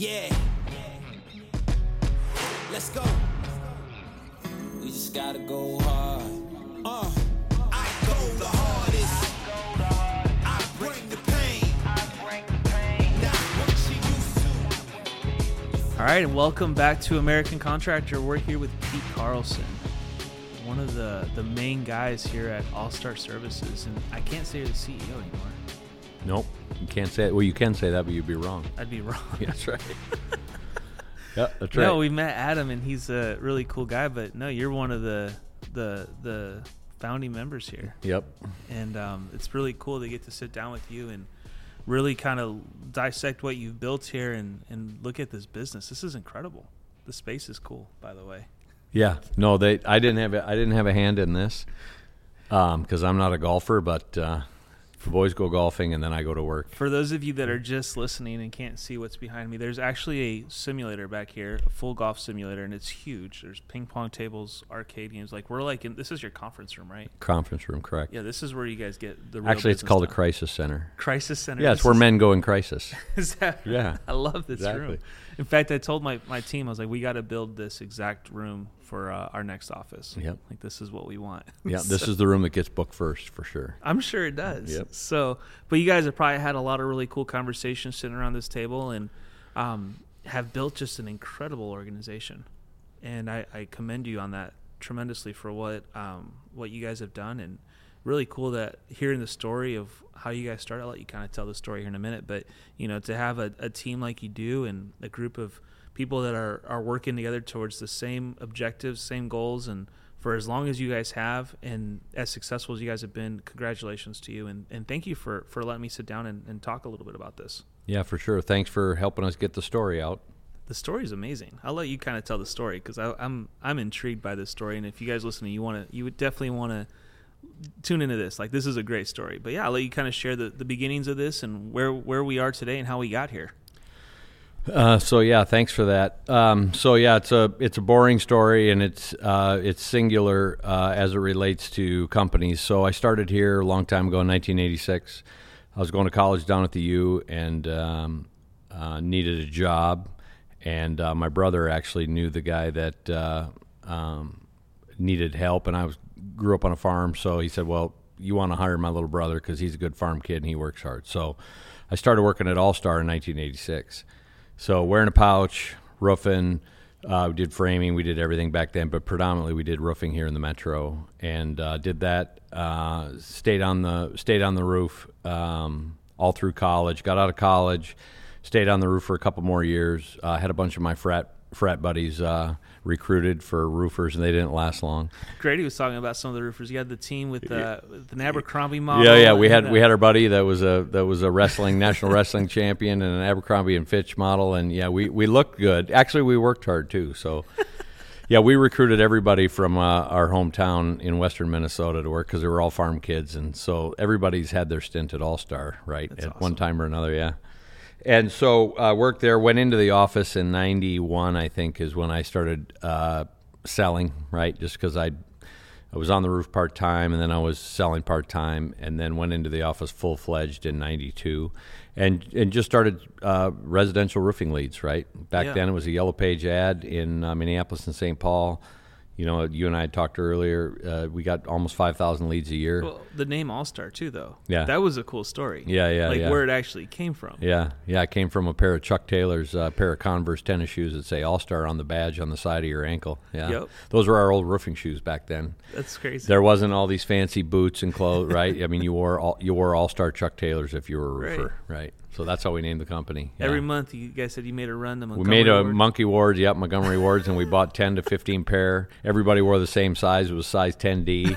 Yeah. Let's go. We just gotta go hard. Uh, I go the hardest. I bring the pain. Not what you used to. All right, and welcome back to American Contractor. We're here with Pete Carlson, one of the, the main guys here at All Star Services. And I can't say you're the CEO anymore. Nope, you can't say it. Well, you can say that, but you'd be wrong. I'd be wrong. Yeah, that's right. yeah, that's right. No, we met Adam, and he's a really cool guy. But no, you're one of the the the founding members here, yep. and um, it's really cool to get to sit down with you and really kind of dissect what you've built here and and look at this business. This is incredible. The space is cool, by the way. Yeah. No, they. I didn't have. A, I didn't have a hand in this because I'm not a golfer, but uh, the boys go golfing and then I go to work. For those of you that are just listening and can't see what's behind me, there's actually a simulator back here, a full golf simulator, and it's huge. There's ping pong tables, arcade games. Like we're like in this is your conference room, right? Conference room, correct? Yeah, this is where you guys get the. Real Actually, it's called a crisis center. crisis center. Yeah, it's This where men go in crisis. Is that, Yeah, I love this exactly. room. In fact, I told my, my team, I was like, we got to build this exact room for uh, our next office. Yep. Like this is what we want. Yeah, this is the room that gets booked first for sure. I'm sure it does. Yep. So, but you guys have probably had a lot of really cool conversations sitting around this table and um, have built just an incredible organization. And I, I commend you on that tremendously for what um, what you guys have done and really cool that hearing the story of how you guys started. I'll let you kind of tell the story here in a minute, but you know, to have a, a team like you do and a group of people that are, are working together towards the same objectives, same goals, and for as long as you guys have and as successful as you guys have been, congratulations to you and, and thank you for, for letting me sit down and, and talk a little bit about this. Yeah, for sure. Thanks for helping us get the story out. The story is amazing. I'll let you kind of tell the story because I'm I'm intrigued by this story, and if you guys listening, you want to you would definitely want to tune into this. Like this is a great story. But yeah, I'll let you kind of share the, the beginnings of this and where where we are today and how we got here. Uh, so yeah, thanks for that. Um, so yeah, it's a it's a boring story and it's uh, it's singular uh, as it relates to companies. So I started here a long time ago in 1986. I was going to college down at the U and um, uh, needed a job, and uh, my brother actually knew the guy that uh, um, needed help, and I was grew up on a farm, so he said, "Well, you want to hire my little brother because he's a good farm kid and he works hard." So I started working at All Star in 1986. So wearing a pouch, roofing, uh, we did framing, we did everything back then, but predominantly we did roofing here in the metro, and uh, did that. Uh, stayed on the stayed on the roof um, all through college. Got out of college, stayed on the roof for a couple more years. Uh, had a bunch of my frat frat buddies uh, recruited for roofers, and they didn't last long. Grady was talking about some of the roofers. You had the team with the, with the Abercrombie model. Yeah, yeah. We had uh, we had our buddy that was a that was a wrestling national wrestling champion and an Abercrombie and Fitch model, and yeah, we we looked good. Actually, we worked hard too. So, yeah, we recruited everybody from uh, our hometown in western Minnesota to work because they were all farm kids, and so everybody's had their stint at All Star, right, That's at one time or another. Yeah. And so uh, worked there. Went into the office in '91, I think, is when I started uh, selling. Right, just because I I was on the roof part time, and then I was selling part time, and then went into the office full fledged in '92, and and just started uh, residential roofing leads. Right back Yeah. then, it was a yellow page ad in uh, Minneapolis and St. Paul. You know, you and I had talked earlier. Uh, we got almost five thousand leads a year. Well, the name All Star too, though. Yeah. that was a cool story. Yeah, yeah, like yeah. where it actually came from. Yeah, yeah. it came from a pair of Chuck Taylor's, uh, pair of Converse tennis shoes that say All Star on the badge on the side of your ankle. Yeah, Yep. those were our old roofing shoes back then. That's crazy. There wasn't all these fancy boots and clothes, right? I mean, you wore all, you wore All Star Chuck Taylors if you were a roofer, right. So that's how we named the company. Yeah. Every month, you guys said you made a run to we Montgomery made a Ward. Monkey Wards, yep, Montgomery Wards, and we bought ten to fifteen pair. Everybody wore the same size. It was size ten D.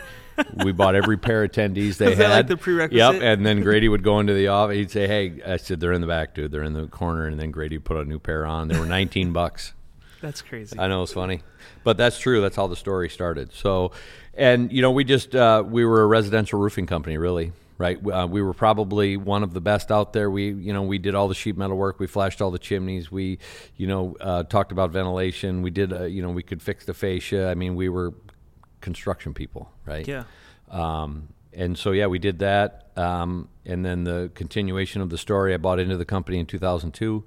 we bought every pair of tendies they had. like the prerequisite? Yep, and then Grady would go into the office. He'd say, "Hey," I said, "They're in the back, dude. They're in the corner." And then Grady would put a new pair on. They were nineteen bucks. That's crazy. I know it's funny, but that's true. That's how the story started. So, and you know, we just uh, we were a residential roofing company, really, right? Uh, we were probably one of the best out there. We, you know, we did all the sheet metal work. We flashed all the chimneys. We, you know, uh, talked about ventilation. We did, uh, you know, we could fix the fascia. I mean, we were construction people, right? yeah. Um, and so yeah, we did that. Um, and then the continuation of the story, I bought into the company in 2002.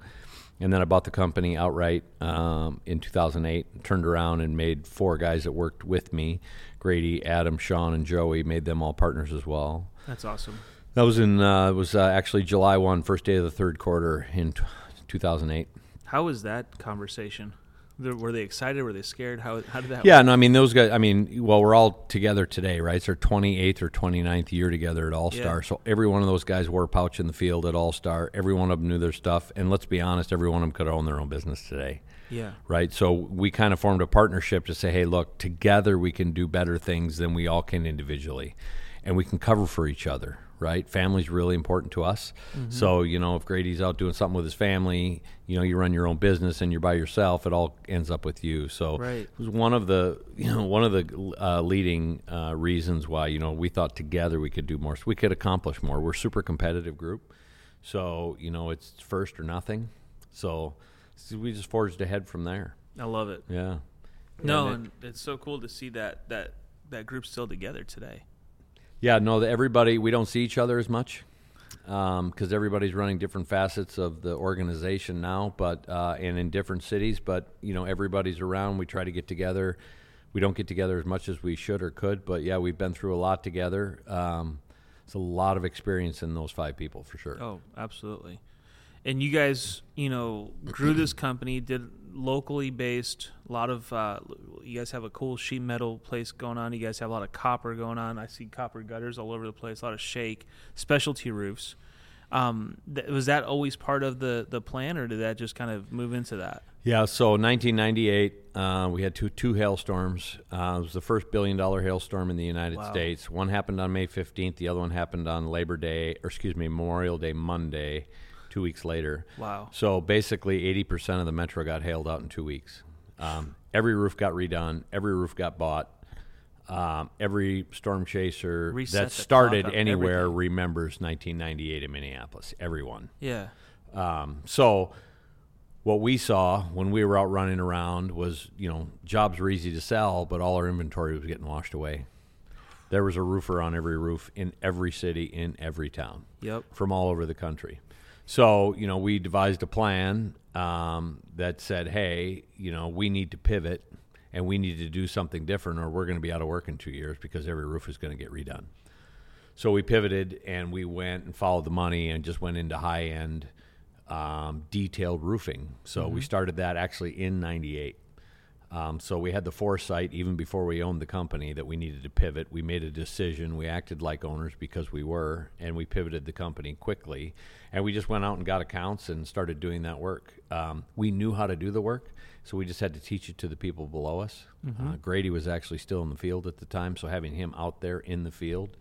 and then I bought the company outright um, in 2008. Turned around and made four guys that worked with me: Grady, Adam, Sean, and Joey. Made them all partners as well. That's awesome. That was in uh, was uh, actually July one, first day of the third quarter in t- 2008. How was that conversation? Were they excited? Were they scared? How how did that? Yeah, no, I mean those guys. I mean, well, we're all together today, right? It's our 28th or 29th year together at All Star. Yeah. So every one of those guys wore a pouch in the field at All Star. Every one of them knew their stuff, and let's be honest, every one of them could own their own business today. Yeah. right? So we kind of formed a partnership to say, hey, look, together we can do better things than we all can individually, and we can cover for each other, right? Family's really important to us. Mm-hmm. So you know, if Grady's out doing something with his family, you know, you run your own business and you're by yourself, it all ends up with you. So Right. it was one of the you know one of the uh, leading uh, reasons why you know we thought together we could do more, so we could accomplish more. We're a super competitive group, so you know it's first or nothing. So, so we just forged ahead from there. I love it. Yeah. No, And it- and it's so cool to see that that that group still together today. Yeah, no, everybody, we don't see each other as much because everybody's running different facets of the organization now, but uh, and in different cities. But you know, everybody's around. We try to get together. We don't get together as much as we should or could, but yeah, we've been through a lot together. Um, it's a lot of experience in those five people for sure. Oh, absolutely. And you guys, you know, grew this company, did locally based, a lot of, uh, you guys have a cool sheet metal place going on. You guys have a lot of copper going on. I see copper gutters all over the place, a lot of shake, specialty roofs. Um, th- was that always part of the, the plan, or did that just kind of move into that? Yeah, so 1998, uh, we had two two hailstorms. Uh, it was the first billion dollar hailstorm in the United Wow. States. One happened on May 15th. The other one happened on Labor Day, or excuse me, Memorial Day Monday, two weeks later. Wow. So basically, 80% of the metro got hailed out in two weeks. Um, every roof got redone. Every roof got bought. Um, every storm chaser Reset that started anywhere everything. remembers 1998 in Minneapolis. Everyone. Yeah. Um, so what we saw when we were out running around was, you know, jobs were easy to sell, but all our inventory was getting washed away. There was a roofer on every roof in every city in every town Yep. from all over the country. So, you know, we devised a plan um, that said, hey, you know, we need to pivot and we need to do something different or we're going to be out of work in two years because every roof is going to get redone. So we pivoted and we went and followed the money and just went into high end um, detailed roofing. So we started that actually in 98. Um, so we had the foresight even before we owned the company that we needed to pivot. We made a decision. We acted like owners because we were, and we pivoted the company quickly. And we just went out and got accounts and started doing that work. Um, we knew how to do the work, so we just had to teach it to the people below us. Uh, Grady was actually still in the field at the time, so having him out there in the field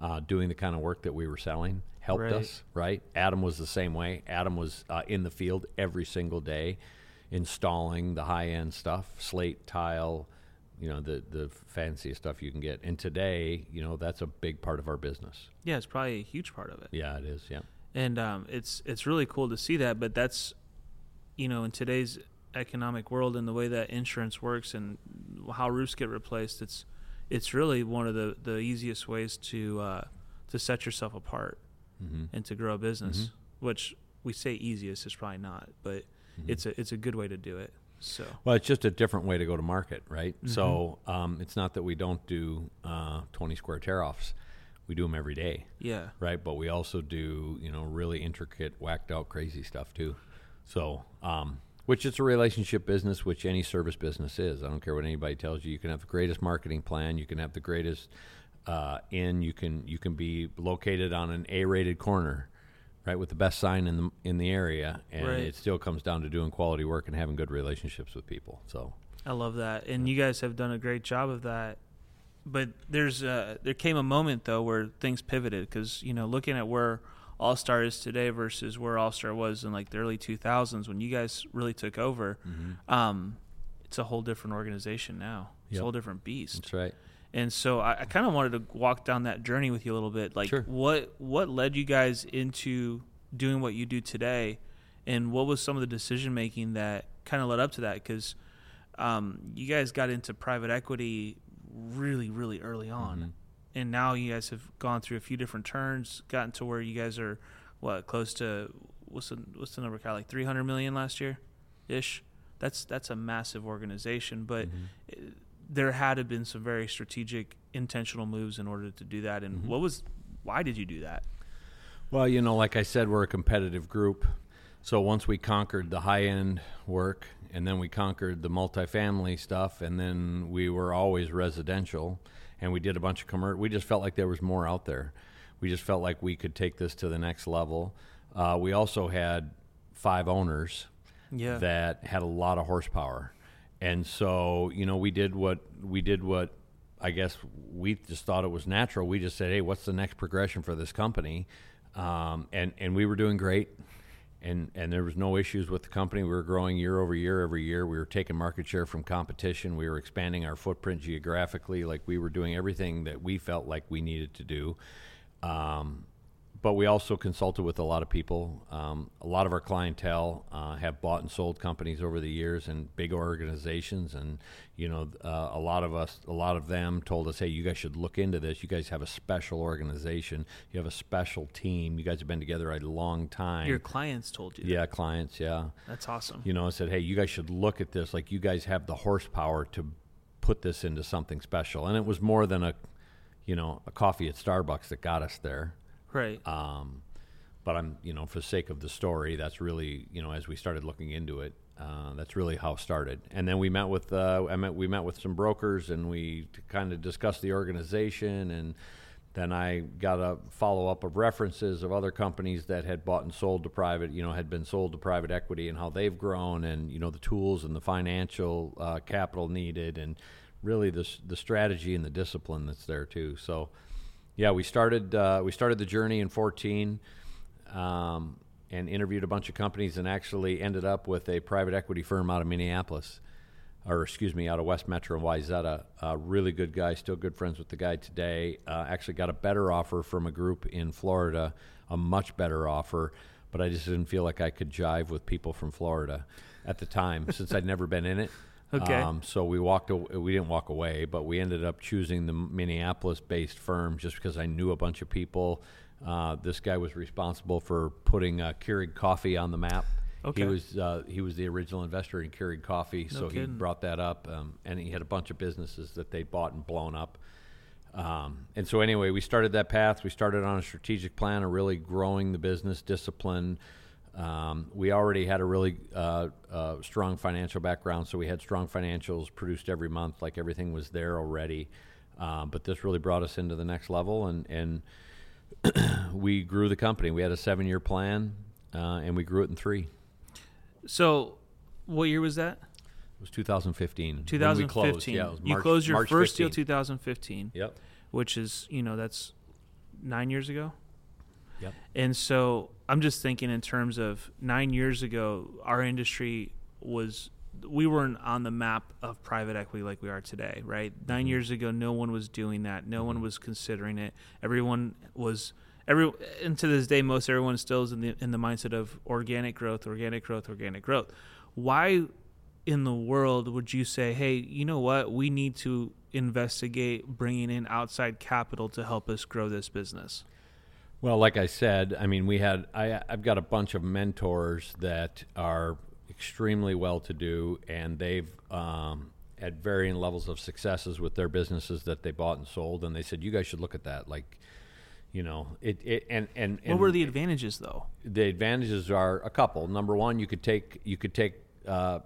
uh, doing the kind of work that we were selling helped Right. us. Right? Adam was the same way. Adam was uh, in the field every single day installing the high end stuff, slate, tile, you know, the the fanciest stuff you can get. And today, you know, that's a big part of our business. Yeah, it's probably a huge part of it. Yeah, it is. Yeah. And um, it's it's really cool to see that. But that's you know in today's economic world and the way that insurance works and how roofs get replaced, it's it's really one of the, the easiest ways to uh, to set yourself apart Mm-hmm. and to grow a business. Which we say easiest is probably not, but Mm-hmm. it's a it's a good way to do it. So Well, it's just a different way to go to market, right? Mm-hmm. So um, it's not that we don't do uh, 20 square tear offs. We do them every day, yeah, right? But we also do, you know, really intricate, whacked out, crazy stuff too. So, um, which it's a relationship business, which any service business is. I don't care what anybody tells you. You can have the greatest marketing plan. You can have the greatest uh, in. You can you can be located on an A-rated corner, right, with the best sign in the in the area, and Right. it still comes down to doing quality work and having good relationships with people. So. I love that, and you guys have done a great job of that. But there's uh, there came a moment though where things pivoted because you know looking at where All Star is today versus where All Star was in like the early 2000s when you guys really took over, um, it's a whole different organization now. It's Yep. a whole different beast. That's right. And so I, I kind of wanted to walk down that journey with you a little bit. Like Sure. what what led you guys into doing what you do today, and what was some of the decision making that kind of led up to that? Because um, you guys got into private equity really really early on, Mm-hmm. and now you guys have gone through a few different turns, gotten to where you guys are what close to what's the what's the number? Kyle? Like 300 million last year, ish. That's that's a massive organization, but Mm-hmm. it, there had to have been some very strategic, intentional moves in order to do that. And Mm-hmm. what was why did you do that? Well, you know, like I said, we're a competitive group. So once we conquered the high end work, and then we conquered the multifamily stuff, and then we were always residential, and we did a bunch of commercial. We just felt like there was more out there. We just felt like we could take this to the next level. Uh, we also had five owners Yeah. that had a lot of horsepower, and so you know we did what we did what I guess we just thought it was natural. We just said, hey, what's the next progression for this company? Um, and and we were doing great, and and there was no issues with the company. We were growing year over year, every year. We were taking market share from competition. We were expanding our footprint geographically. Like we were doing everything that we felt like we needed to do. Um, but we also consulted with a lot of people. Um, a lot of our clientele uh, have bought and sold companies over the years and big organizations, and you know, uh, a lot of us, a lot of them told us, "Hey, you guys should look into this. You guys have a special organization. You have a special team. You guys have been together a long time." Your clients told you. that. yeah, clients. Yeah, That's awesome. you know, I said, "Hey, you guys should look at this. Like, you guys have the horsepower to put this into something special." And it was more than a, you know, a coffee at Starbucks that got us there. Right. Um, but I'm, you know, for the sake of the story, that's really, you know, as we started looking into it, uh, that's really how it started. And then we met with, uh, I met, we met with some brokers and we kind of discussed the organization. And then I got a follow up of references of other companies that had bought and sold to private, you know, had been sold to private equity and how they've grown and, you know, the tools and the financial uh, capital needed and really the, the strategy and the discipline that's there too. So, yeah, we started uh, we started the journey in 14, um, and interviewed a bunch of companies, and actually ended up with a private equity firm out of Minneapolis, or excuse me, out of West Metro and Wayzata. A really good guy, still good friends with the guy today. Uh, actually, got a better offer from a group in Florida, a much better offer, but I just didn't feel like I could jive with people from Florida at the time, since I'd never been in it. Okay. Um, so we walked. We didn't walk away, but we ended up choosing the Minneapolis-based firm just because I knew a bunch of people. Uh, this guy was responsible for putting uh, Keurig Coffee on the map. Okay. He was uh, he was the original investor in Keurig Coffee, so he brought that up, um, and he had a bunch of businesses that they bought and blown up. Um, and so anyway, we started that path. We started on a strategic plan of really growing the business, discipline. Um, we already had a really uh, uh, strong financial background, so we had strong financials produced every month, like everything was there already. Um, but this really brought us into the next level, and and we grew the company. We had a seven-year plan, uh, and we grew it in three. So, what year was that? It was 2015. when we 2015. closed. Yeah, was you closed your March first 15. deal 2015, Yep. which is you know that's nine years ago. Yep. And so I'm just thinking in terms of nine years ago, our industry was we weren't on the map of private equity like we are today, right? 9 mm-hmm. years ago, no one was doing that. No one mm-hmm. was considering it. Everyone was every and to this day, most everyone still is in the in the mindset of organic growth, organic growth, organic growth. Why in the world would you say, hey, you know what? We need to investigate bringing in outside capital to help us grow this business. Well, like I said, I mean, we had I, I've got a bunch of mentors that are extremely well to do, and they've um, had varying levels of successes with their businesses that they bought and sold, and they said you guys should look at that, like. You know, it, it and, and, and What were the advantages though? the advantages are a couple. Number one, you could take you could take uh,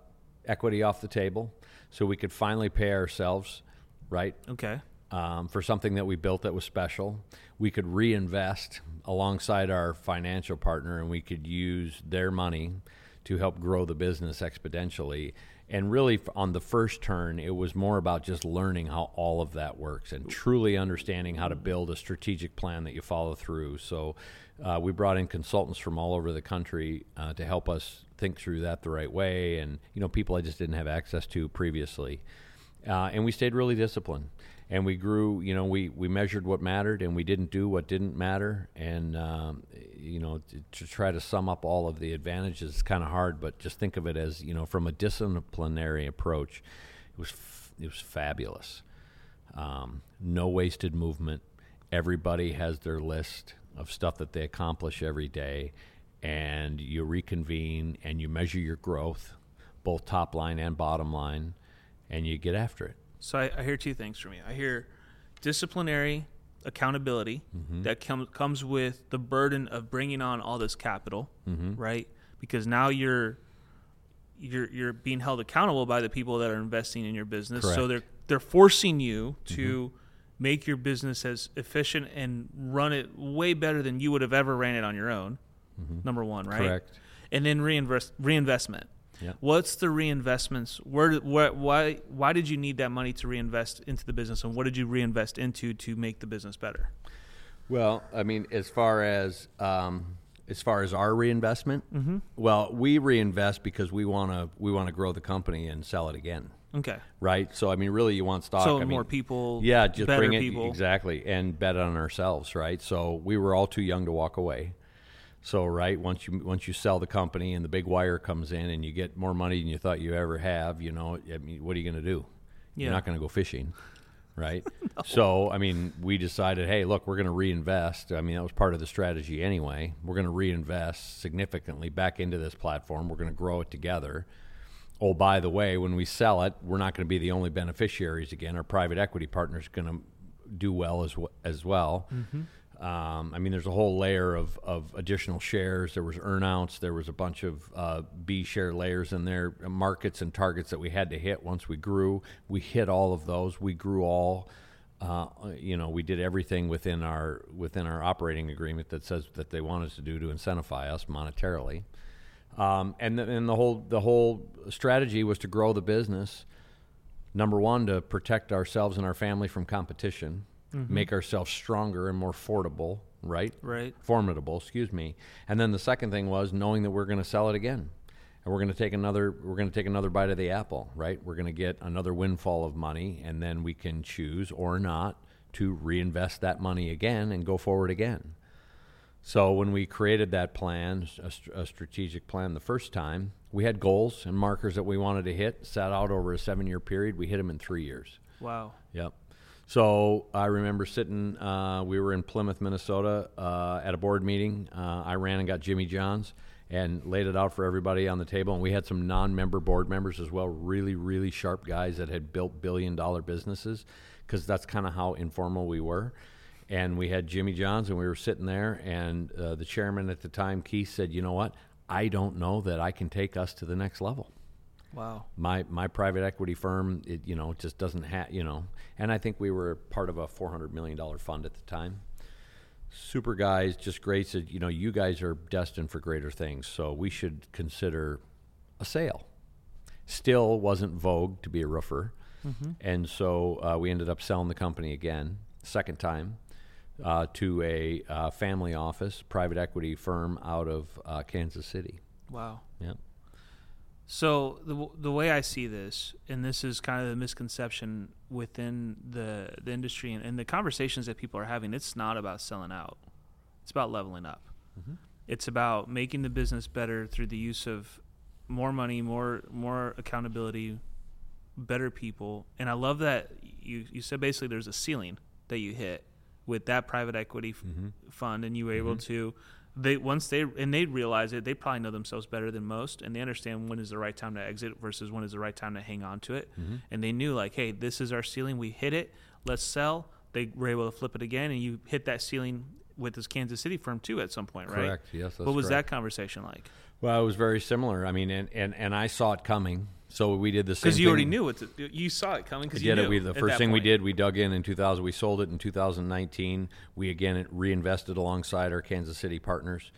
equity off the table, so we could finally pay ourselves, right? Okay. Um, for something that we built that was special. We could reinvest alongside our financial partner, and we could use their money to help grow the business exponentially. And really, on the first turn, it was more about just learning how all of that works and truly understanding how to build a strategic plan that you follow through. So, uh, we brought in consultants from all over the country uh, to help us think through that the right way, and you know, people I just didn't have access to previously uh, and we stayed really disciplined and we grew you know we, we measured what mattered and we didn't do what didn't matter. And um, you know to, to try to sum up all of the advantages is kind of hard but just think of it as you know from a disciplinary approach it was f- it was fabulous. Um, no wasted movement. Everybody has their list of stuff that they accomplish every day and you reconvene and you measure your growth, both top line and bottom line, and you get after it. So I, I hear two things from you. I hear disciplinary accountability Mm-hmm. that com- comes with the burden of bringing on all this capital, Mm-hmm. right? Because now you're you're you're being held accountable by the people that are investing in your business. So Correct. Mm-hmm. they're they're forcing you to make your business as efficient and run it way better than you would have ever ran it on your own. Number one, right? Mm-hmm. Correct. And then reinvest reinvestment. Yep. What's the reinvestments? Where, where, why, why did you need that money to reinvest into the business, and what did you reinvest into to make the business better? Well, I mean, as far as um, as far as our reinvestment, well, we reinvest because we want to we want to grow the company and sell it again, Okay, right? So, I mean, really, you want stock. so I mean, more people, Yeah, just bring it people. exactly and bet on ourselves, right? So we were all too young to walk away. So right once you once you sell the company and the big wire comes in and you get more money than you thought you ever have, you know, I mean, what are you going to do? Yeah. You're not going to go fishing, right? So I mean, we decided, hey, look, we're going to reinvest. I mean, that was part of the strategy anyway. We're going to reinvest significantly back into this platform. We're going to grow it together. Oh, by the way, when we sell it, we're not going to be the only beneficiaries again. Our private equity partner's going to do well as as well. Mm-hmm. Um, I mean, there's a whole layer of, of additional shares. There was earnouts. There was a bunch of uh, B share layers in there, uh, markets and targets that we had to hit once we grew. We hit all of those. We grew all. Uh, you know, we did everything within our within our operating agreement that says that they want us to do to incentivize us monetarily. Um, and the, and the whole the whole strategy was to grow the business. Number one, to protect ourselves and our family from competition, Mm-hmm. make ourselves stronger and more affordable, right? Right. Formidable, excuse me. And then the second thing was knowing that we're going to sell it again, and we're going to take another we're going to take another bite of the apple, right? We're going to get another windfall of money, and then we can choose or not to reinvest that money again and go forward again. So when we created that plan, a, a strategic plan the first time, we had goals and markers that we wanted to hit, set out over a seven-year period. We hit them in three years. Wow. Yep. So I remember sitting. Uh, we were in Plymouth, Minnesota, uh, at a board meeting. Uh, I ran and got Jimmy John's and laid it out for everybody on the table. And we had some non-member board members as well, really, really sharp guys that had built billion-dollar businesses, because that's kind of how informal we were. And we had Jimmy John's, and we were sitting there, and uh, the chairman at the time, Keith, said, "You know what? I don't know that I can take us to the next level." Wow. my my private equity firm it you know just doesn't have you know and i think we were part of a 400 million dollar fund at the time. Super guys just great said you know you guys are destined for greater things so we should consider a sale. Still wasn't vogue to be a roofer. And so uh, we ended up selling the company again second time uh, to a uh, family office private equity firm out of uh, kansas city. Wow. So the the way I see this, and this is kind of the misconception within the the industry and, and the conversations that people are having, it's not about selling out. It's about leveling up. Mm-hmm. It's about making the business better through the use of more money, more more accountability, better people. And I love that you you said basically there's a ceiling that you hit with that private equity f- mm-hmm. fund, and you were able mm-hmm. to. They once they and they realize it, they probably know themselves better than most, and they understand when is the right time to exit versus when is the right time to hang on to it. Mm-hmm. And they knew like, hey, this is our ceiling. We hit it. Let's sell. They were able to flip it again, and you hit that ceiling with this Kansas City firm too at some point, right? Correct. Yes, what was correct. that conversation like? Well, it was very similar. I mean, and, and, and I saw it coming. So we did the same Because you thing. already knew it. you saw it coming. Because you knew it. We, the first thing we did, we dug in in 2000. We sold it in 2019. We again reinvested alongside our Kansas City partners,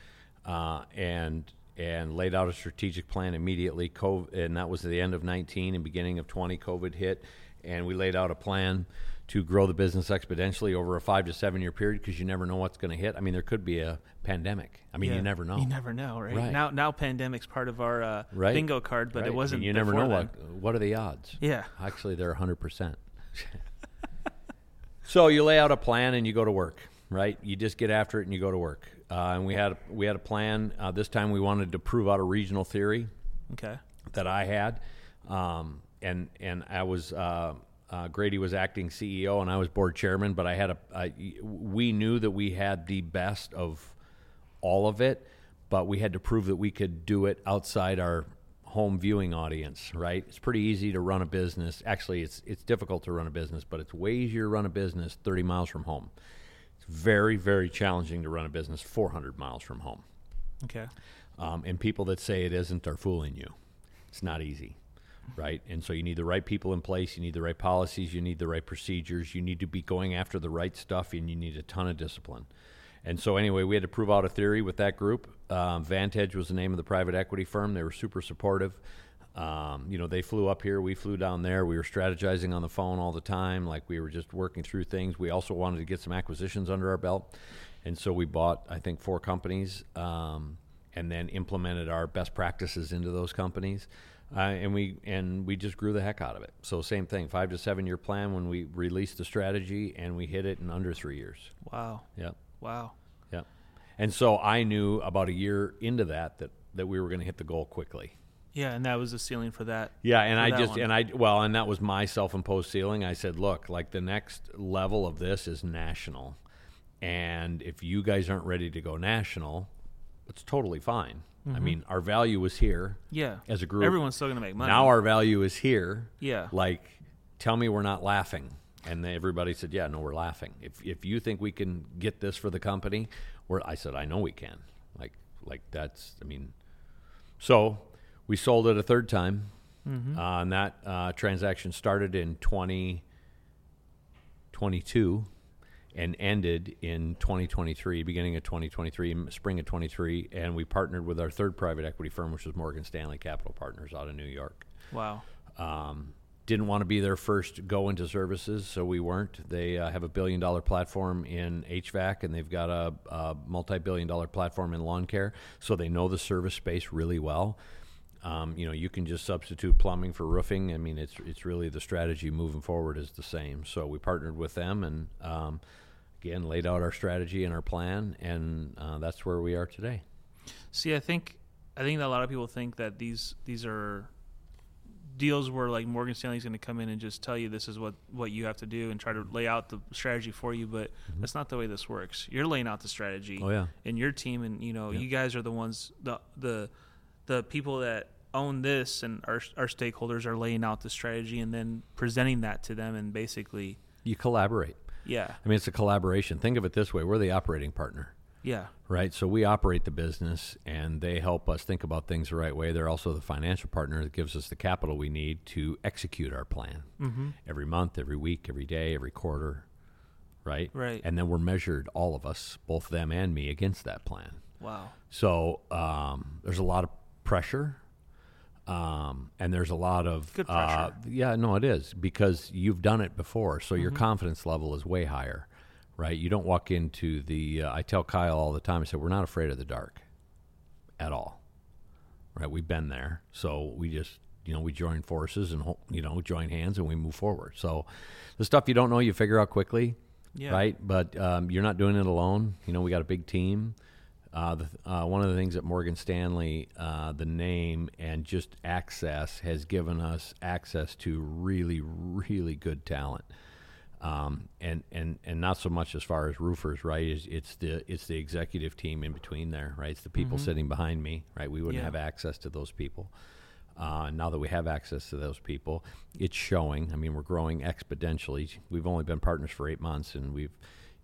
uh, and and laid out a strategic plan immediately. COVID, and that was the end of 19 and beginning of 20. COVID hit, and we laid out a plan to grow the business exponentially over a five to seven year period because you never know what's going to hit. I mean, there could be a pandemic. I mean, Yeah. you never know. You never know, right? Right. Now, now pandemic's part of our uh, Right. bingo card, but Right? it wasn't. You never know before what what are the odds. Yeah. Actually, they're 100%. so you lay out a plan and you go to work, right? You just get after it and you go to work. Uh, and we had we had a plan. Uh, this time we wanted to prove out a regional theory Okay. that I had, um, and and I was uh, uh, Grady was acting CEO and I was board chairman. But I had a I, we knew that we had the best of all of it, but we had to prove that we could do it outside our home viewing audience, right? It's pretty easy to run a business. Actually, it's it's difficult to run a business, but it's way easier to run a business 30 miles from home. It's very very challenging to run a business 400 miles from home. Okay. Um, and people that say it isn't are fooling you. It's not easy, right? And so you need the right people in place. You need the right policies. You need the right procedures. You need to be going after the right stuff, and you need a ton of discipline. And so, anyway, we had to prove out a theory with that group. Um, Vantage was the name of the private equity firm. They were super supportive. Um, you know, they flew up here, we flew down there. We were strategizing on the phone all the time, like we were just working through things. We also wanted to get some acquisitions under our belt, and so we bought, I think, four companies, um, and then implemented our best practices into those companies. Uh, and we and we just grew the heck out of it. So same thing, five to seven year plan when we released the strategy, and we hit it in under three years. Wow. Yep. Wow. Yeah. And so I knew about a year into that that, that we were going to hit the goal quickly. Yeah, and that was the ceiling for that. Yeah, and I just one. and I well, and that was my self-imposed ceiling. I said, "Look, like the next level of this is national. And if you guys aren't ready to go national, it's totally fine. I mean, our value was here yeah. as a group. Everyone's still gonna make money. Now our value is here. Yeah. Like, tell me we're not laughing. And everybody said, "Yeah, no, we're laughing. If if you think we can get this for the company, we're." I said, "I know we can." Like like that's. I mean, so we sold it a third time, Mm-hmm. uh, and that uh, transaction started in twenty twenty two. And ended in 2023, beginning of 2023, spring of 23, and we partnered with our third private equity firm, which was Morgan Stanley Capital Partners out of New York. wow. Um, didn't want to be their first go into services, so we weren't. They uh, have a billion dollar platform in HVAC, and they've got a, a multi billion dollar platform in lawn care, so they know the service space really well. Um, you know, you can just substitute plumbing for roofing. I mean, it's it's really the strategy moving forward is the same. So we partnered with them, and um, again laid out our strategy and our plan, and uh, that's where we are today. See, I think I think that a lot of people think that these these are deals where like Morgan Stanley's going to come in and just tell you this is what what you have to do and try to lay out the strategy for you, but that's not the way this works. You're laying out the strategy. Mm-hmm. Oh, yeah. And your team and you know, Yeah. you guys are the ones the the the people that own this and our our stakeholders are laying out the strategy and then presenting that to them and basically You collaborate. Yeah. I mean, it's a collaboration. Think of it this way: we're the operating partner. Yeah. right? So we operate the business, and they help us think about things the right way. They're also the financial partner that gives us the capital we need to execute our plan Mm-hmm. every month, every week, every day, every quarter, right? Right. And then we're measured, all of us, both them and me, against that plan. Wow. So um, there's a lot of pressure. Um, and there's a lot of Good Uh, pressure. yeah, no, it is because you've done it before, so Mm-hmm. your confidence level is way higher, right? You don't walk into the. Uh, I tell Kyle all the time. I said we're not afraid of the dark, at all, right? We've been there, so we just you know we join forces and you know join hands and we move forward. So the stuff you don't know, you figure out quickly, Yeah. right? But um, you're not doing it alone. You know, we got a big team. Uh, the, uh, one of the things that Morgan Stanley, uh, the name and just access has given us access to really, really good talent. Um, and, and, and not so much as far as roofers, right? It's, it's the it's the executive team in between there, right? It's the people sitting behind me, right? We wouldn't Yeah. have access to those people. Uh, now that we have access to those people, it's showing. I mean, we're growing exponentially. We've only been partners for eight months, and we've,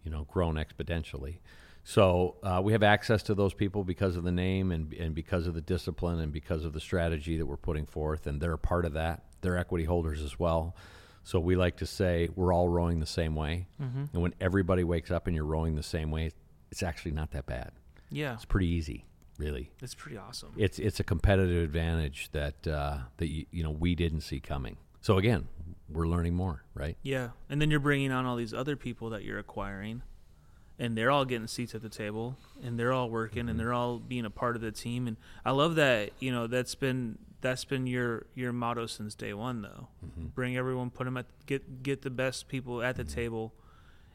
you know, grown exponentially. So uh, we have access to those people because of the name and and because of the discipline and because of the strategy that we're putting forth, and they're a part of that. They're equity holders as well. So we like to say we're all rowing the same way, Mm-hmm. and when everybody wakes up and you're rowing the same way, it's actually not that bad. Yeah. It's pretty easy, really It's pretty awesome. it's it's a competitive advantage that uh, that you, you know we didn't see coming. So again, we're learning more, right? Yeah, and then you're bringing on all these other people that you're acquiring, and they're all getting seats at the table, and they're all working, and mm-hmm. they're all being a part of the team. And I love that. You know, that's been that's been your your motto since day one, though. Mm-hmm. Bring everyone, put them at get get the best people at the mm-hmm. table,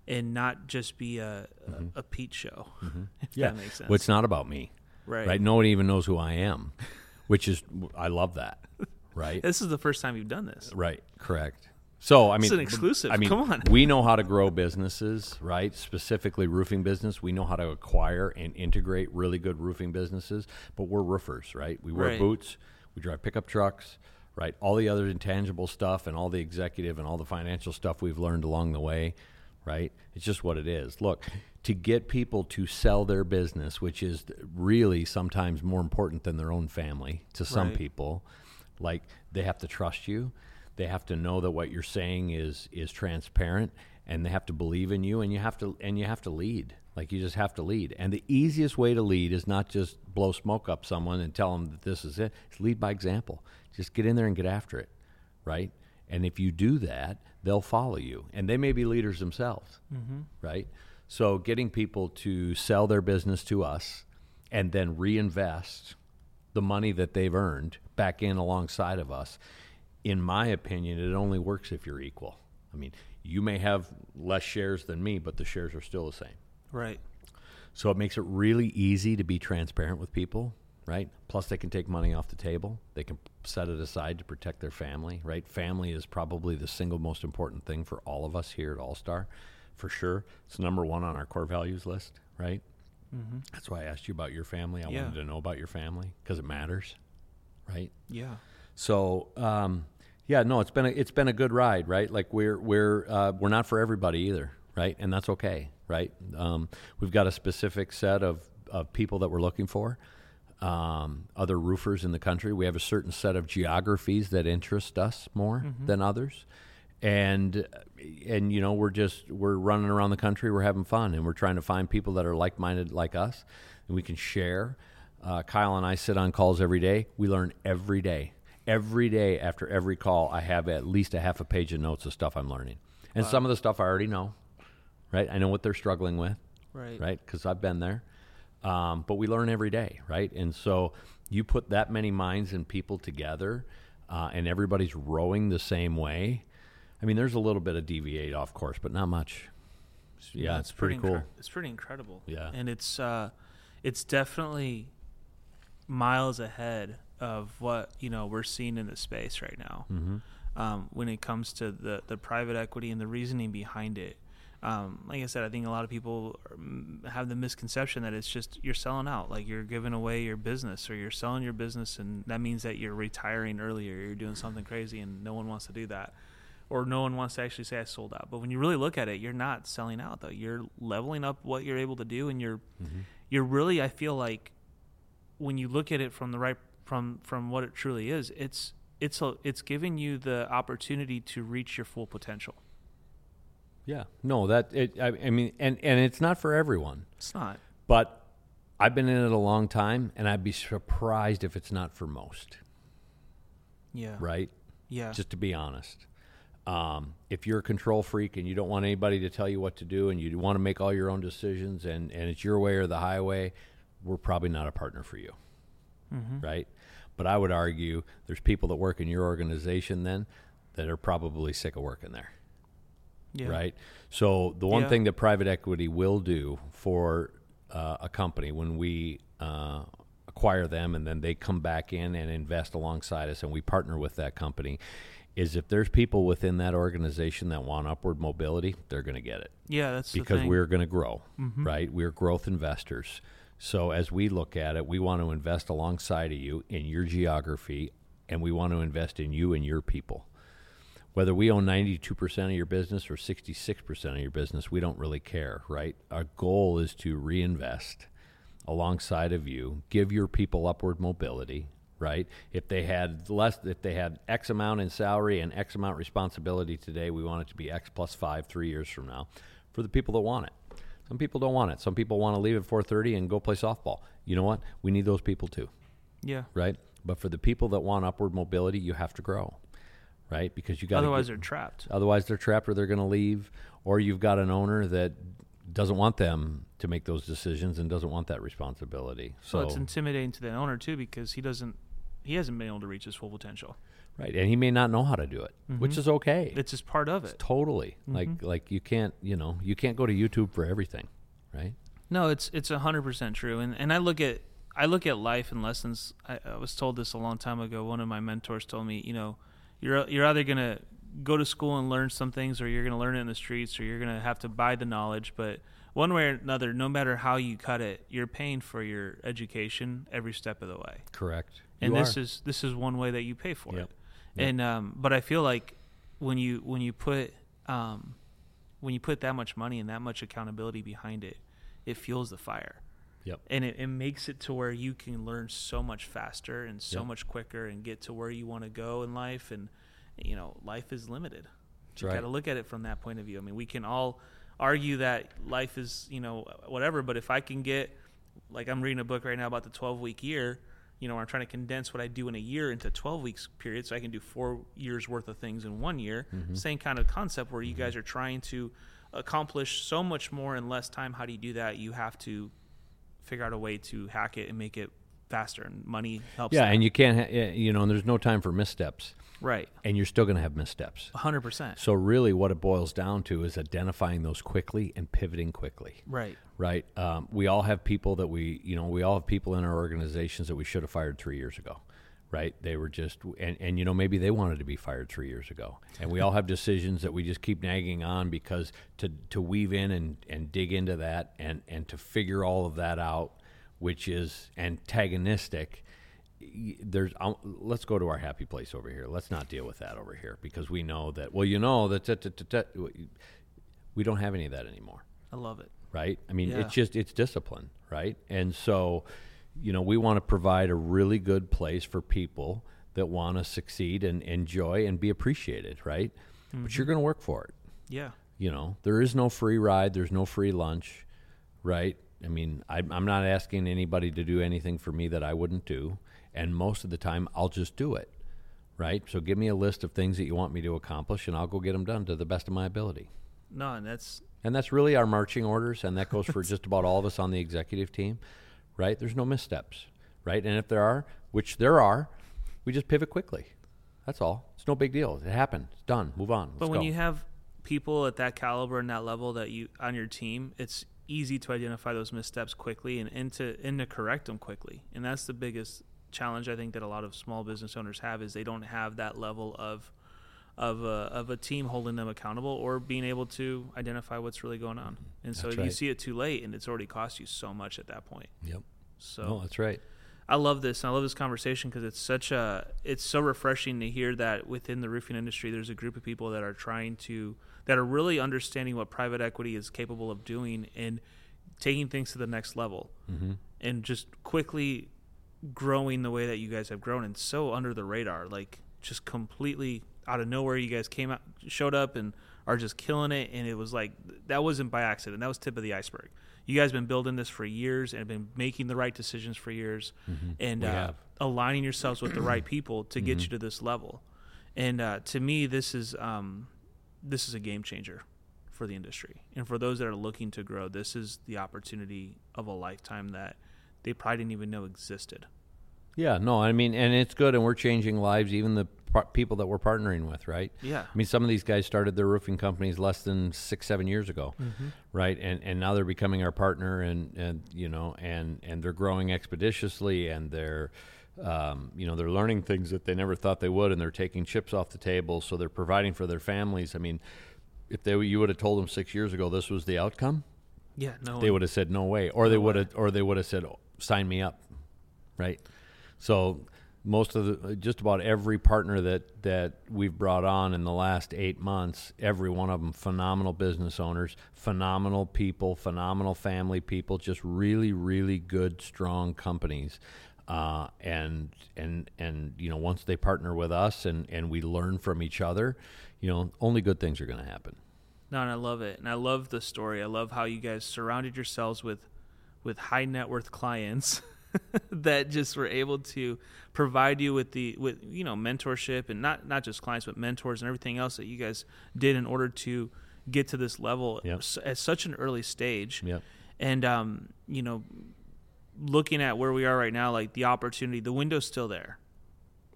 and not just be a a, a Pete show. If that makes sense. Well, it's not about me, right. right? Nobody even knows who I am, which is I love that, right? This is the first time you've done this. right, correct. So I mean, It's an exclusive. I mean, Come on. we know how to grow businesses, right? Specifically, roofing business. We know how to acquire and integrate really good roofing businesses. But we're roofers, right? We wear Right. boots. We drive pickup trucks, right? All the other intangible stuff and all the executive and all the financial stuff we've learned along the way, right? It's just what it is. Look, to get people to sell their business, which is really sometimes more important than their own family to some Right. people, like they have to trust you. They have to know that what you're saying is is transparent and they have to believe in you and you have to and you have to lead. Like you just have to lead. And the easiest way to lead is not just blow smoke up someone and tell them that this is it. It's lead by example. Just get in there and get after it, right? And if you do that, they'll follow you. And they may be leaders themselves, mm-hmm. right? So getting people to sell their business to us and then reinvest the money that they've earned back in alongside of us, in my opinion, it only works if you're equal. I mean, you may have less shares than me, but the shares are still the same. Right. So it makes it really easy to be transparent with people, right? Plus, they can take money off the table. They can set it aside to protect their family, right? Family is probably the single most important thing for all of us here at All Star, for sure. It's number one on our core values list, right? Mm-hmm. That's why I asked you about your family. I Yeah. wanted to know about your family because it matters, right? Yeah. So, um, yeah, no, it's been a, it's been a good ride, right? Like we're we're uh, we're not for everybody either, right? And that's okay, right? Um, we've got a specific set of, of people that we're looking for. Um, other roofers in the country. We have a certain set of geographies that interest us more than others, and and you know we're just we're running around the country. We're having fun, and we're trying to find people that are like minded like us, and we can share. Uh, Kyle and I sit on calls every day. We learn every day. Every day after every call, I have at least a half a page of notes of stuff I'm learning, and some of the stuff I already know. Right, I know what they're struggling with Right. right? Because I've been there. Um, but we learn every day, right? And so you put that many minds and people together, uh, and everybody's rowing the same way. I mean, there's a little bit of deviate off course, but not much. Yeah, it's pretty, cool. incre- it's pretty incredible. Yeah. and it's uh, it's definitely miles ahead of what you know we're seeing in the space right now. Mm-hmm. Um, when it comes to the the private equity and the reasoning behind it. Um, like I said, I think a lot of people have the misconception that it's just you're selling out, like you're giving away your business or you're selling your business, and that means that you're retiring earlier, you're doing something crazy, and no one wants to do that or no one wants to actually say I sold out. But when you really look at it, you're not selling out though. You're leveling up what you're able to do, and you're you're really. I feel like when you look at it from the right from from what it truly is, it's it's a, it's giving you the opportunity to reach your full potential. Yeah, no, that it. I, I mean, and and it's not for everyone, It's not. but I've been in it a long time, and I'd be surprised if it's not for most. Yeah. Right? Yeah. just to be honest. Um, if you're a control freak and you don't want anybody to tell you what to do and you want to make all your own decisions and, and it's your way or the highway, we're probably not a partner for you. Right? But I would argue there's people that work in your organization then that are probably sick of working there. yeah. Right? So the one Yeah. thing that private equity will do for uh, a company when we uh, acquire them and then they come back in and invest alongside us and we partner with that company is if there's people within that organization that want upward mobility, they're going to get it Yeah. That's the because we're going to grow, right? We're growth investors. So as we look at it, we want to invest alongside of you in your geography, and we want to invest in you and your people. Whether we own 92% of your business or 66% of your business, we don't really care, right? Our goal is to reinvest alongside of you, give your people upward mobility, right? If they had less, if they had X amount in salary and X amount responsibility today, we want it to be X plus five three years from now for the people that want it. Some people don't want it. Some people want to leave at 4:30 and go play softball. You know what? We need those people too yeah. right? But for the people that want upward mobility, you have to grow, right? Because you got Otherwise, they're trapped. otherwise they're trapped or they're going to leave, or you've got an owner that doesn't want them to make those decisions and doesn't want that responsibility. So So it's intimidating to the owner too because he doesn't he hasn't been able to reach his full potential. right, and he may not know how to do it, which mm-hmm. is okay. It's just part of it. totally mm-hmm. like like you can't you know you can't go to YouTube for everything, right? No, it's it's a hundred percent true, and and I look at I look at life and lessons. I, I was told this a long time ago. One of my mentors told me, you know, you're you're either gonna go to school and learn some things, or you're going to learn it in the streets, or you're going to have to buy the knowledge. But one way or another, no matter how you cut it, you're paying for your education every step of the way. Correct. And You this are. is this is one way that you pay for Yep. it. Yep. And um, but I feel like when you when you put um, when you put that much money and that much accountability behind it, it fuels the fire Yep. and it, it makes it to where you can learn so much faster and so Yep. much quicker and get to where you want to go in life and you know life is limited That's you right. got to look at it from that point of view i mean we can all argue that life is you know whatever but if i can get like i'm reading a book right now about the 12 week year you know i'm trying to condense what i do in a year into 12 weeks period so i can do four years worth of things in one year. Mm-hmm. same kind of concept where you guys are trying to accomplish so much more in less time. How do you do that? You have to figure out a way to hack it and make it faster and money helps Yeah, that. and you can't, ha- you know, and there's no time for missteps, right and you're still going to have missteps. 100% So really, what it boils down to is identifying those quickly and pivoting quickly. right Right. Um, we all have people that we, you know, we all have people in our organizations that we should have fired three years ago. Right. They were just, and, and you know, maybe they wanted to be fired three years ago. And we all have decisions that we just keep nagging on because to, to weave in and, and dig into that and, and to figure all of that out, which is antagonistic. There's, um, let's go to our happy place over here. Let's not deal with that over here because we know that, well, you know, that, that, that, that we don't have any of that anymore i love it right? I mean, Yeah. it's just it's discipline, right? And so, you know, we want to provide a really good place for people that want to succeed and enjoy and be appreciated, right? But you're going to work for it. yeah You know, there is no free ride, there's no free lunch, right? I mean, I, I'm not asking anybody to do anything for me that I wouldn't do, and most of the time, I'll just do it, right? So give me a list of things that you want me to accomplish, and I'll go get them done to the best of my ability. no and that's And that's really our marching orders, and that goes for just about all of us on the executive team, right? There's no missteps, right? And if there are, which there are, we just pivot quickly. That's all. It's no big deal. It happened. It's done. Move on. Let's but when go. you have people at that caliber and that level that you on your team it's easy to identify those missteps quickly and, and to and to correct them quickly and that's the biggest challenge i think that a lot of small business owners have is they don't have that level of of a, of a team holding them accountable or being able to identify what's really going on and so That's you see it too late and it's already cost you so much at that point yep. so No, that's right. I love this. and I love this conversation because it's such a it's so refreshing to hear that within the roofing industry, there's a group of people that are trying to that are really understanding what private equity is capable of doing and taking things to the next level, Mm-hmm. and just quickly growing the way that you guys have grown and so under the radar, like just completely out of nowhere. You guys came out, showed up, and are just killing it. And it was like that wasn't by accident. That was tip of the iceberg. You guys been building this for years and have been making the right decisions for years, and uh, aligning yourselves with the right people to get you to this level. And uh, to me, this is um, this is a game changer for the industry, and for those that are looking to grow, this is the opportunity of a lifetime that they probably didn't even know existed. Yeah, no, I mean, and it's good, and we're changing lives, even the par- people that we're partnering with, right? Yeah. I mean, some of these guys started their roofing companies less than six, seven years ago, Mm-hmm. right? And and now they're becoming our partner, and and you know, and and they're growing expeditiously, and they're, um, you know, they're learning things that they never thought they would, and they're taking chips off the table, so they're providing for their families. I mean, if they you would have told them six years ago this was the outcome, Yeah, no, they would have said no way, or they would have, or they would have said "Oh, sign me up, right? So most of the, just about every partner that that we've brought on in the last eight months, every one of them phenomenal business owners, phenomenal people, phenomenal family people, just really, really good, strong companies. Uh, and and and you know once they partner with us and and we learn from each other, you know only good things are going to happen. No, and I love it, and I love the story. I love how you guys surrounded yourselves with with high net worth clients that just were able to provide you with the with you know mentorship and not not just clients but mentors and everything else that you guys did in order to get to this level Yep. at such an early stage. Yep. And um, you know, looking at where we are right now, like the opportunity, the window's still there.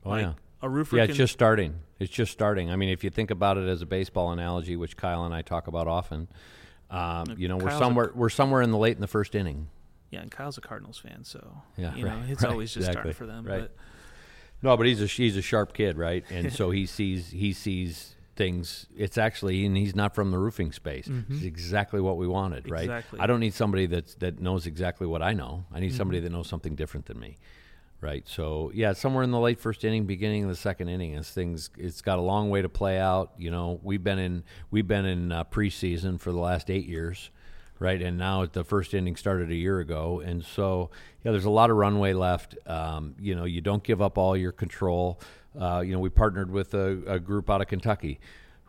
Oh like yeah. a roofer Yeah, it's just starting. It's just starting. I mean, if you think about it as a baseball analogy, which Kyle and I talk about often, um, you know, we're Kyle's a- somewhere we're somewhere in the late in the first inning. yeah, and Kyle's a Cardinals fan, so Yeah, you know it's right, always just exactly, for them. right. But No, but he's a he's a sharp kid, right? And so he sees he sees things. It's actually, and he's not from the roofing space. It's exactly what we wanted, right? Exactly. I don't need somebody that's that knows exactly what I know. I need somebody that knows something different than me, right? So yeah, somewhere in the late first inning, beginning of the second inning, as things, it's got a long way to play out. You know, we've been in we've been in uh, preseason for the last eight years right? And now the first inning started a year ago, and so yeah, there's a lot of runway left. Um, you know, you don't give up all your control. Uh, you know, we partnered with a, a group out of Kentucky,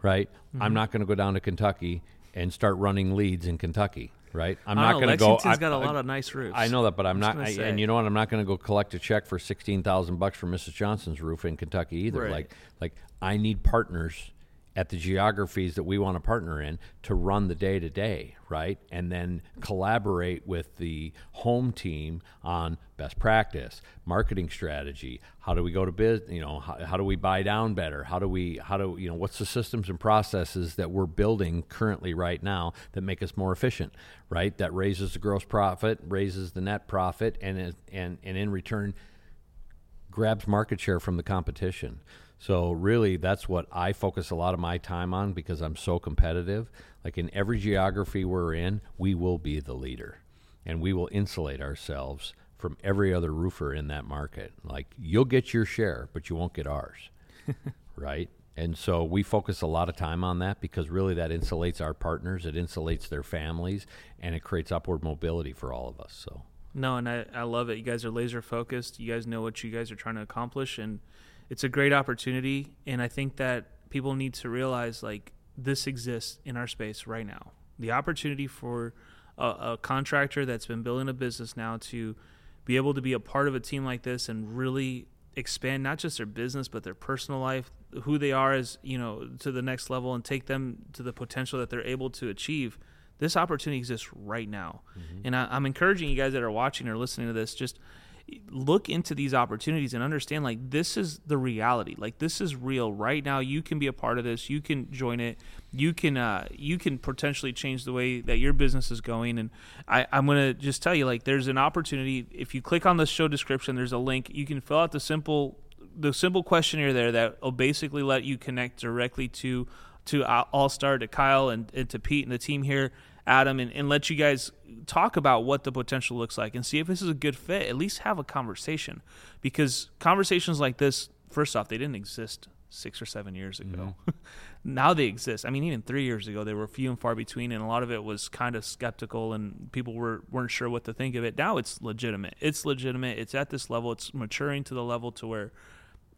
right? I'm not going to go down to Kentucky and start running leads in Kentucky, right? I'm not going to go. Lexington's I- got a lot of nice roofs. I know that, but I'm just not. I, and you know what? I'm not going to go collect a check for sixteen thousand bucks for Mrs. Johnson's roof in Kentucky either. Right. Like, like I need partners at the geographies that we want to partner in to run the day to day, right? And then collaborate with the home team on best practice, marketing strategy. How do we go to biz? You know, how, how do we buy down better? How do we? How do you know? What's the systems and processes that we're building currently right now that make us more efficient, right? That raises the gross profit, raises the net profit, and and and in return grabs market share from the competition. So really that's what I focus a lot of my time on because I'm so competitive. Like in every geography we're in, we will be the leader and we will insulate ourselves from every other roofer in that market. Like you'll get your share, but you won't get ours. right? And so we focus a lot of time on that because really that insulates our partners, it insulates their families, and it creates upward mobility for all of us. So No, and I, I love it. You guys are laser focused. You guys know what you guys are trying to accomplish, and it's a great opportunity. And I think that people need to realize like this exists in our space right now. The opportunity for a, a contractor that's been building a business now to be able to be a part of a team like this and really expand not just their business but their personal life who they are as you know to the next level and take them to the potential that they're able to achieve this opportunity exists right now mm-hmm. and I, i'm encouraging you guys that are watching or listening to this just look into these opportunities and understand like this is the reality. Like this is real. Right now you can be a part of this. You can join it. You can uh, you can potentially change the way that your business is going. And I, i'm going to just tell you like there's an opportunity. If you click on the show description there's a link. You can fill out the simple the simple questionnaire there that will basically let you connect directly to to Allstar to Kyle and, and to Pete and the team here, Adam, and, and let you guys talk about what the potential looks like and see if this is a good fit. At least have a conversation because conversations like this, first off, they didn't exist six or seven years ago. Mm-hmm. now they exist. I mean, even three years ago, they were few and far between, and a lot of it was kind of skeptical, and people were weren't sure what to think of it. Now it's legitimate. It's legitimate. It's at this level. It's maturing to the level to where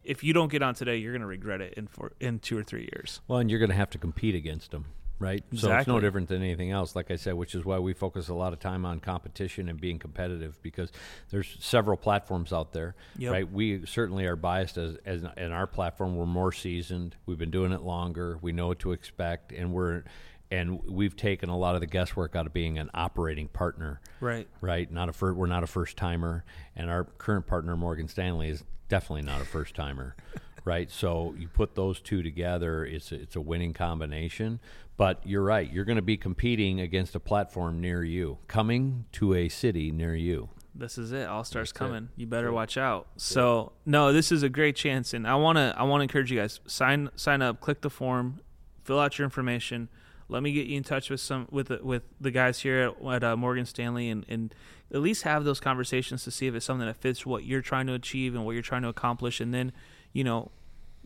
if you don't get on today, you're going to regret it in for in two or three years. Well, and you're going to have to compete against them, right? So it's no different than anything else, like I said, which is why we focus a lot of time on competition and being competitive because there's several platforms out there, Yep. right? We certainly are biased as, as in our platform. We're more seasoned. We've been doing it longer. We know what to expect, and we're and we've taken a lot of the guesswork out of being an operating partner Right. right? Not a fir- we're not a first timer, and our current partner Morgan Stanley is definitely not a first timer, right? So you put those two together, it's a, it's a winning combination. But you're right, you're going to be competing against a platform near you, coming to a city near you. This is it. Allstar's That's it. coming. You better watch out. So no, this is a great chance, and I want to I want to encourage you guys sign sign up, click the form, fill out your information. Let me get you in touch with some with the, with the guys here at, at uh, Morgan Stanley, and, and at least have those conversations to see if it's something that fits what you're trying to achieve and what you're trying to accomplish. And then, you know,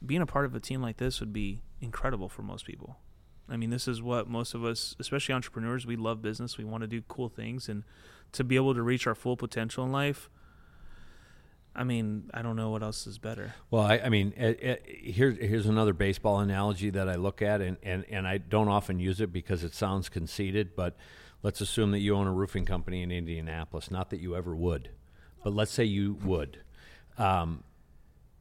being a part of a team like this would be incredible for most people. I mean, this is what most of us, especially entrepreneurs, we love business. We want to do cool things, and to be able to reach our full potential in life. I mean, I don't know what else is better. Well, I, I mean, eh, eh, here's here's another baseball analogy that I look at, and, and, and I don't often use it because it sounds conceited, but let's assume that you own a roofing company in Indianapolis. Not that you ever would, but let's say you would, um,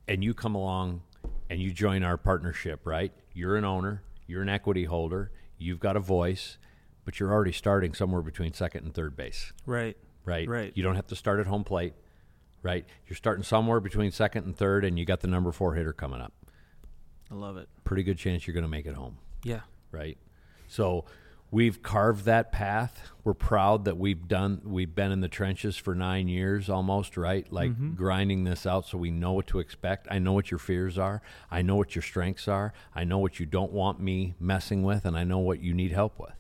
and you come along and you join our partnership, right? You're an owner, you're an equity holder, you've got a voice, but you're already starting somewhere between second and third base Right. right? Right. You don't have to start at home plate, right? You're starting somewhere between second and third, and you got the number four hitter coming up. I love it. Pretty good chance you're going to make it home, Yeah. right? So we've carved that path. We're proud that we've done we've been in the trenches for 9 years almost, right? Like Mm-hmm. grinding this out so we know what to expect. I know what your fears are. I know what your strengths are. I know what you don't want me messing with and I know what you need help with.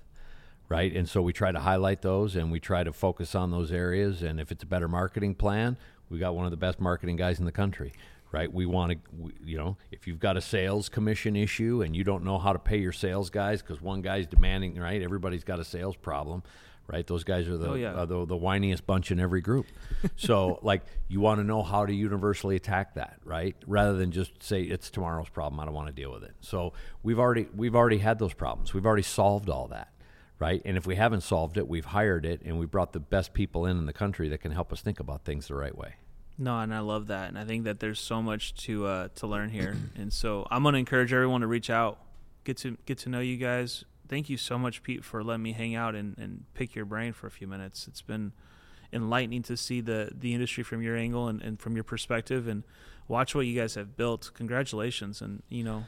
Right? And so we try to highlight those and we try to focus on those areas and if it's a better marketing plan, we got one of the best marketing guys in the country right? We want to, you know, if you've got a sales commission issue and you don't know how to pay your sales guys because one guy's demanding, right? Everybody's got a sales problem, right? Those guys are the Oh, yeah. uh, the, the whiniest bunch in every group. so, like, you want to know how to universally attack that, right? Rather than just say it's tomorrow's problem. I don't want to deal with it. So we've already we've already had those problems. We've already solved all that. Right, and if we haven't solved it, we've hired it, and we brought the best people in in the country that can help us think about things the right way. No, and I love that, and I think that there's so much to uh, to learn here, and so I'm gonna encourage everyone to reach out, get to get to know you guys. Thank you so much, Pete, for letting me hang out and, and pick your brain for a few minutes. It's been enlightening to see the the industry from your angle and, and from your perspective, and watch what you guys have built. Congratulations, and you know,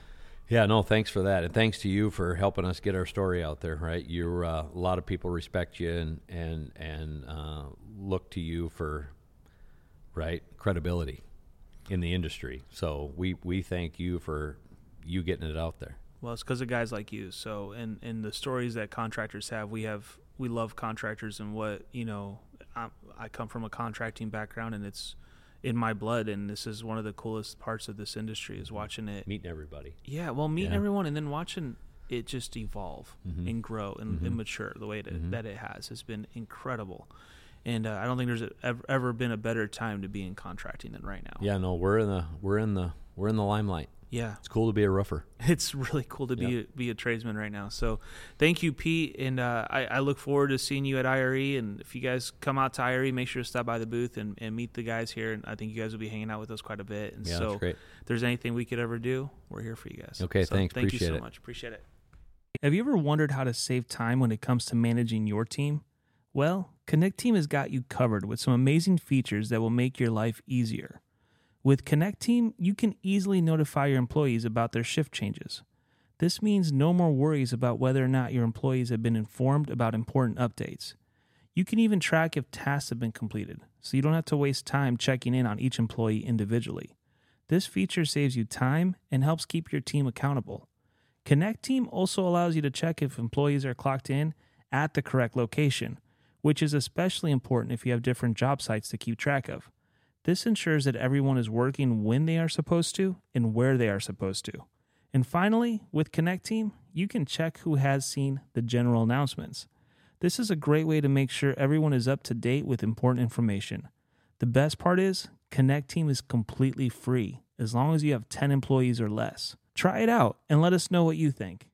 Yeah, no, thanks for that, and thanks to you for helping us get our story out there. Right, you're uh, a lot of people respect you and and and uh, look to you for right credibility in the industry. So we we thank you for you getting it out there. Well, it's because of guys like you. So, and and the stories that contractors have, we have we love contractors and what you know. I, I come from a contracting background, and it's in my blood. And this is one of the coolest parts of this industry is mm-hmm. watching it. Meeting everybody. Yeah, well, meeting Yeah. everyone and then watching it just evolve Mhm. and grow and, and mm-hmm. mature the way it, mm-hmm. that it has has been incredible. And uh, I don't think there's a, ever, ever been a better time to be in contracting than right now. Yeah, no, we're in the we're in the we're in the limelight. Yeah. It's cool to be a roofer. it's really cool to be Yeah. a, be a tradesman right now. So, thank you, Pete, and uh, I, I look forward to seeing you at IRE. And if you guys come out to IRE, make sure to stop by the booth and, and meet the guys here. And I think you guys will be hanging out with us quite a bit. And Yeah, so, if there's anything we could ever do, we're here for you guys. Okay, So thanks. Thank you so it. much. Appreciate it. Have you ever wondered how to save time when it comes to managing your team? Well, Connecteam has got you covered with some amazing features that will make your life easier. With Connecteam, you can easily notify your employees about their shift changes. This means no more worries about whether or not your employees have been informed about important updates. You can even track if tasks have been completed, so you don't have to waste time checking in on each employee individually. This feature saves you time and helps keep your team accountable. Connecteam also allows you to check if employees are clocked in at the correct location, which is especially important if you have different job sites to keep track of. This ensures that everyone is working when they are supposed to and where they are supposed to. And finally, with Connecteam, you can check who has seen the general announcements. This is a great way to make sure everyone is up to date with important information. The best part is, Connecteam is completely free as long as you have 10 employees or less. Try it out and let us know what you think.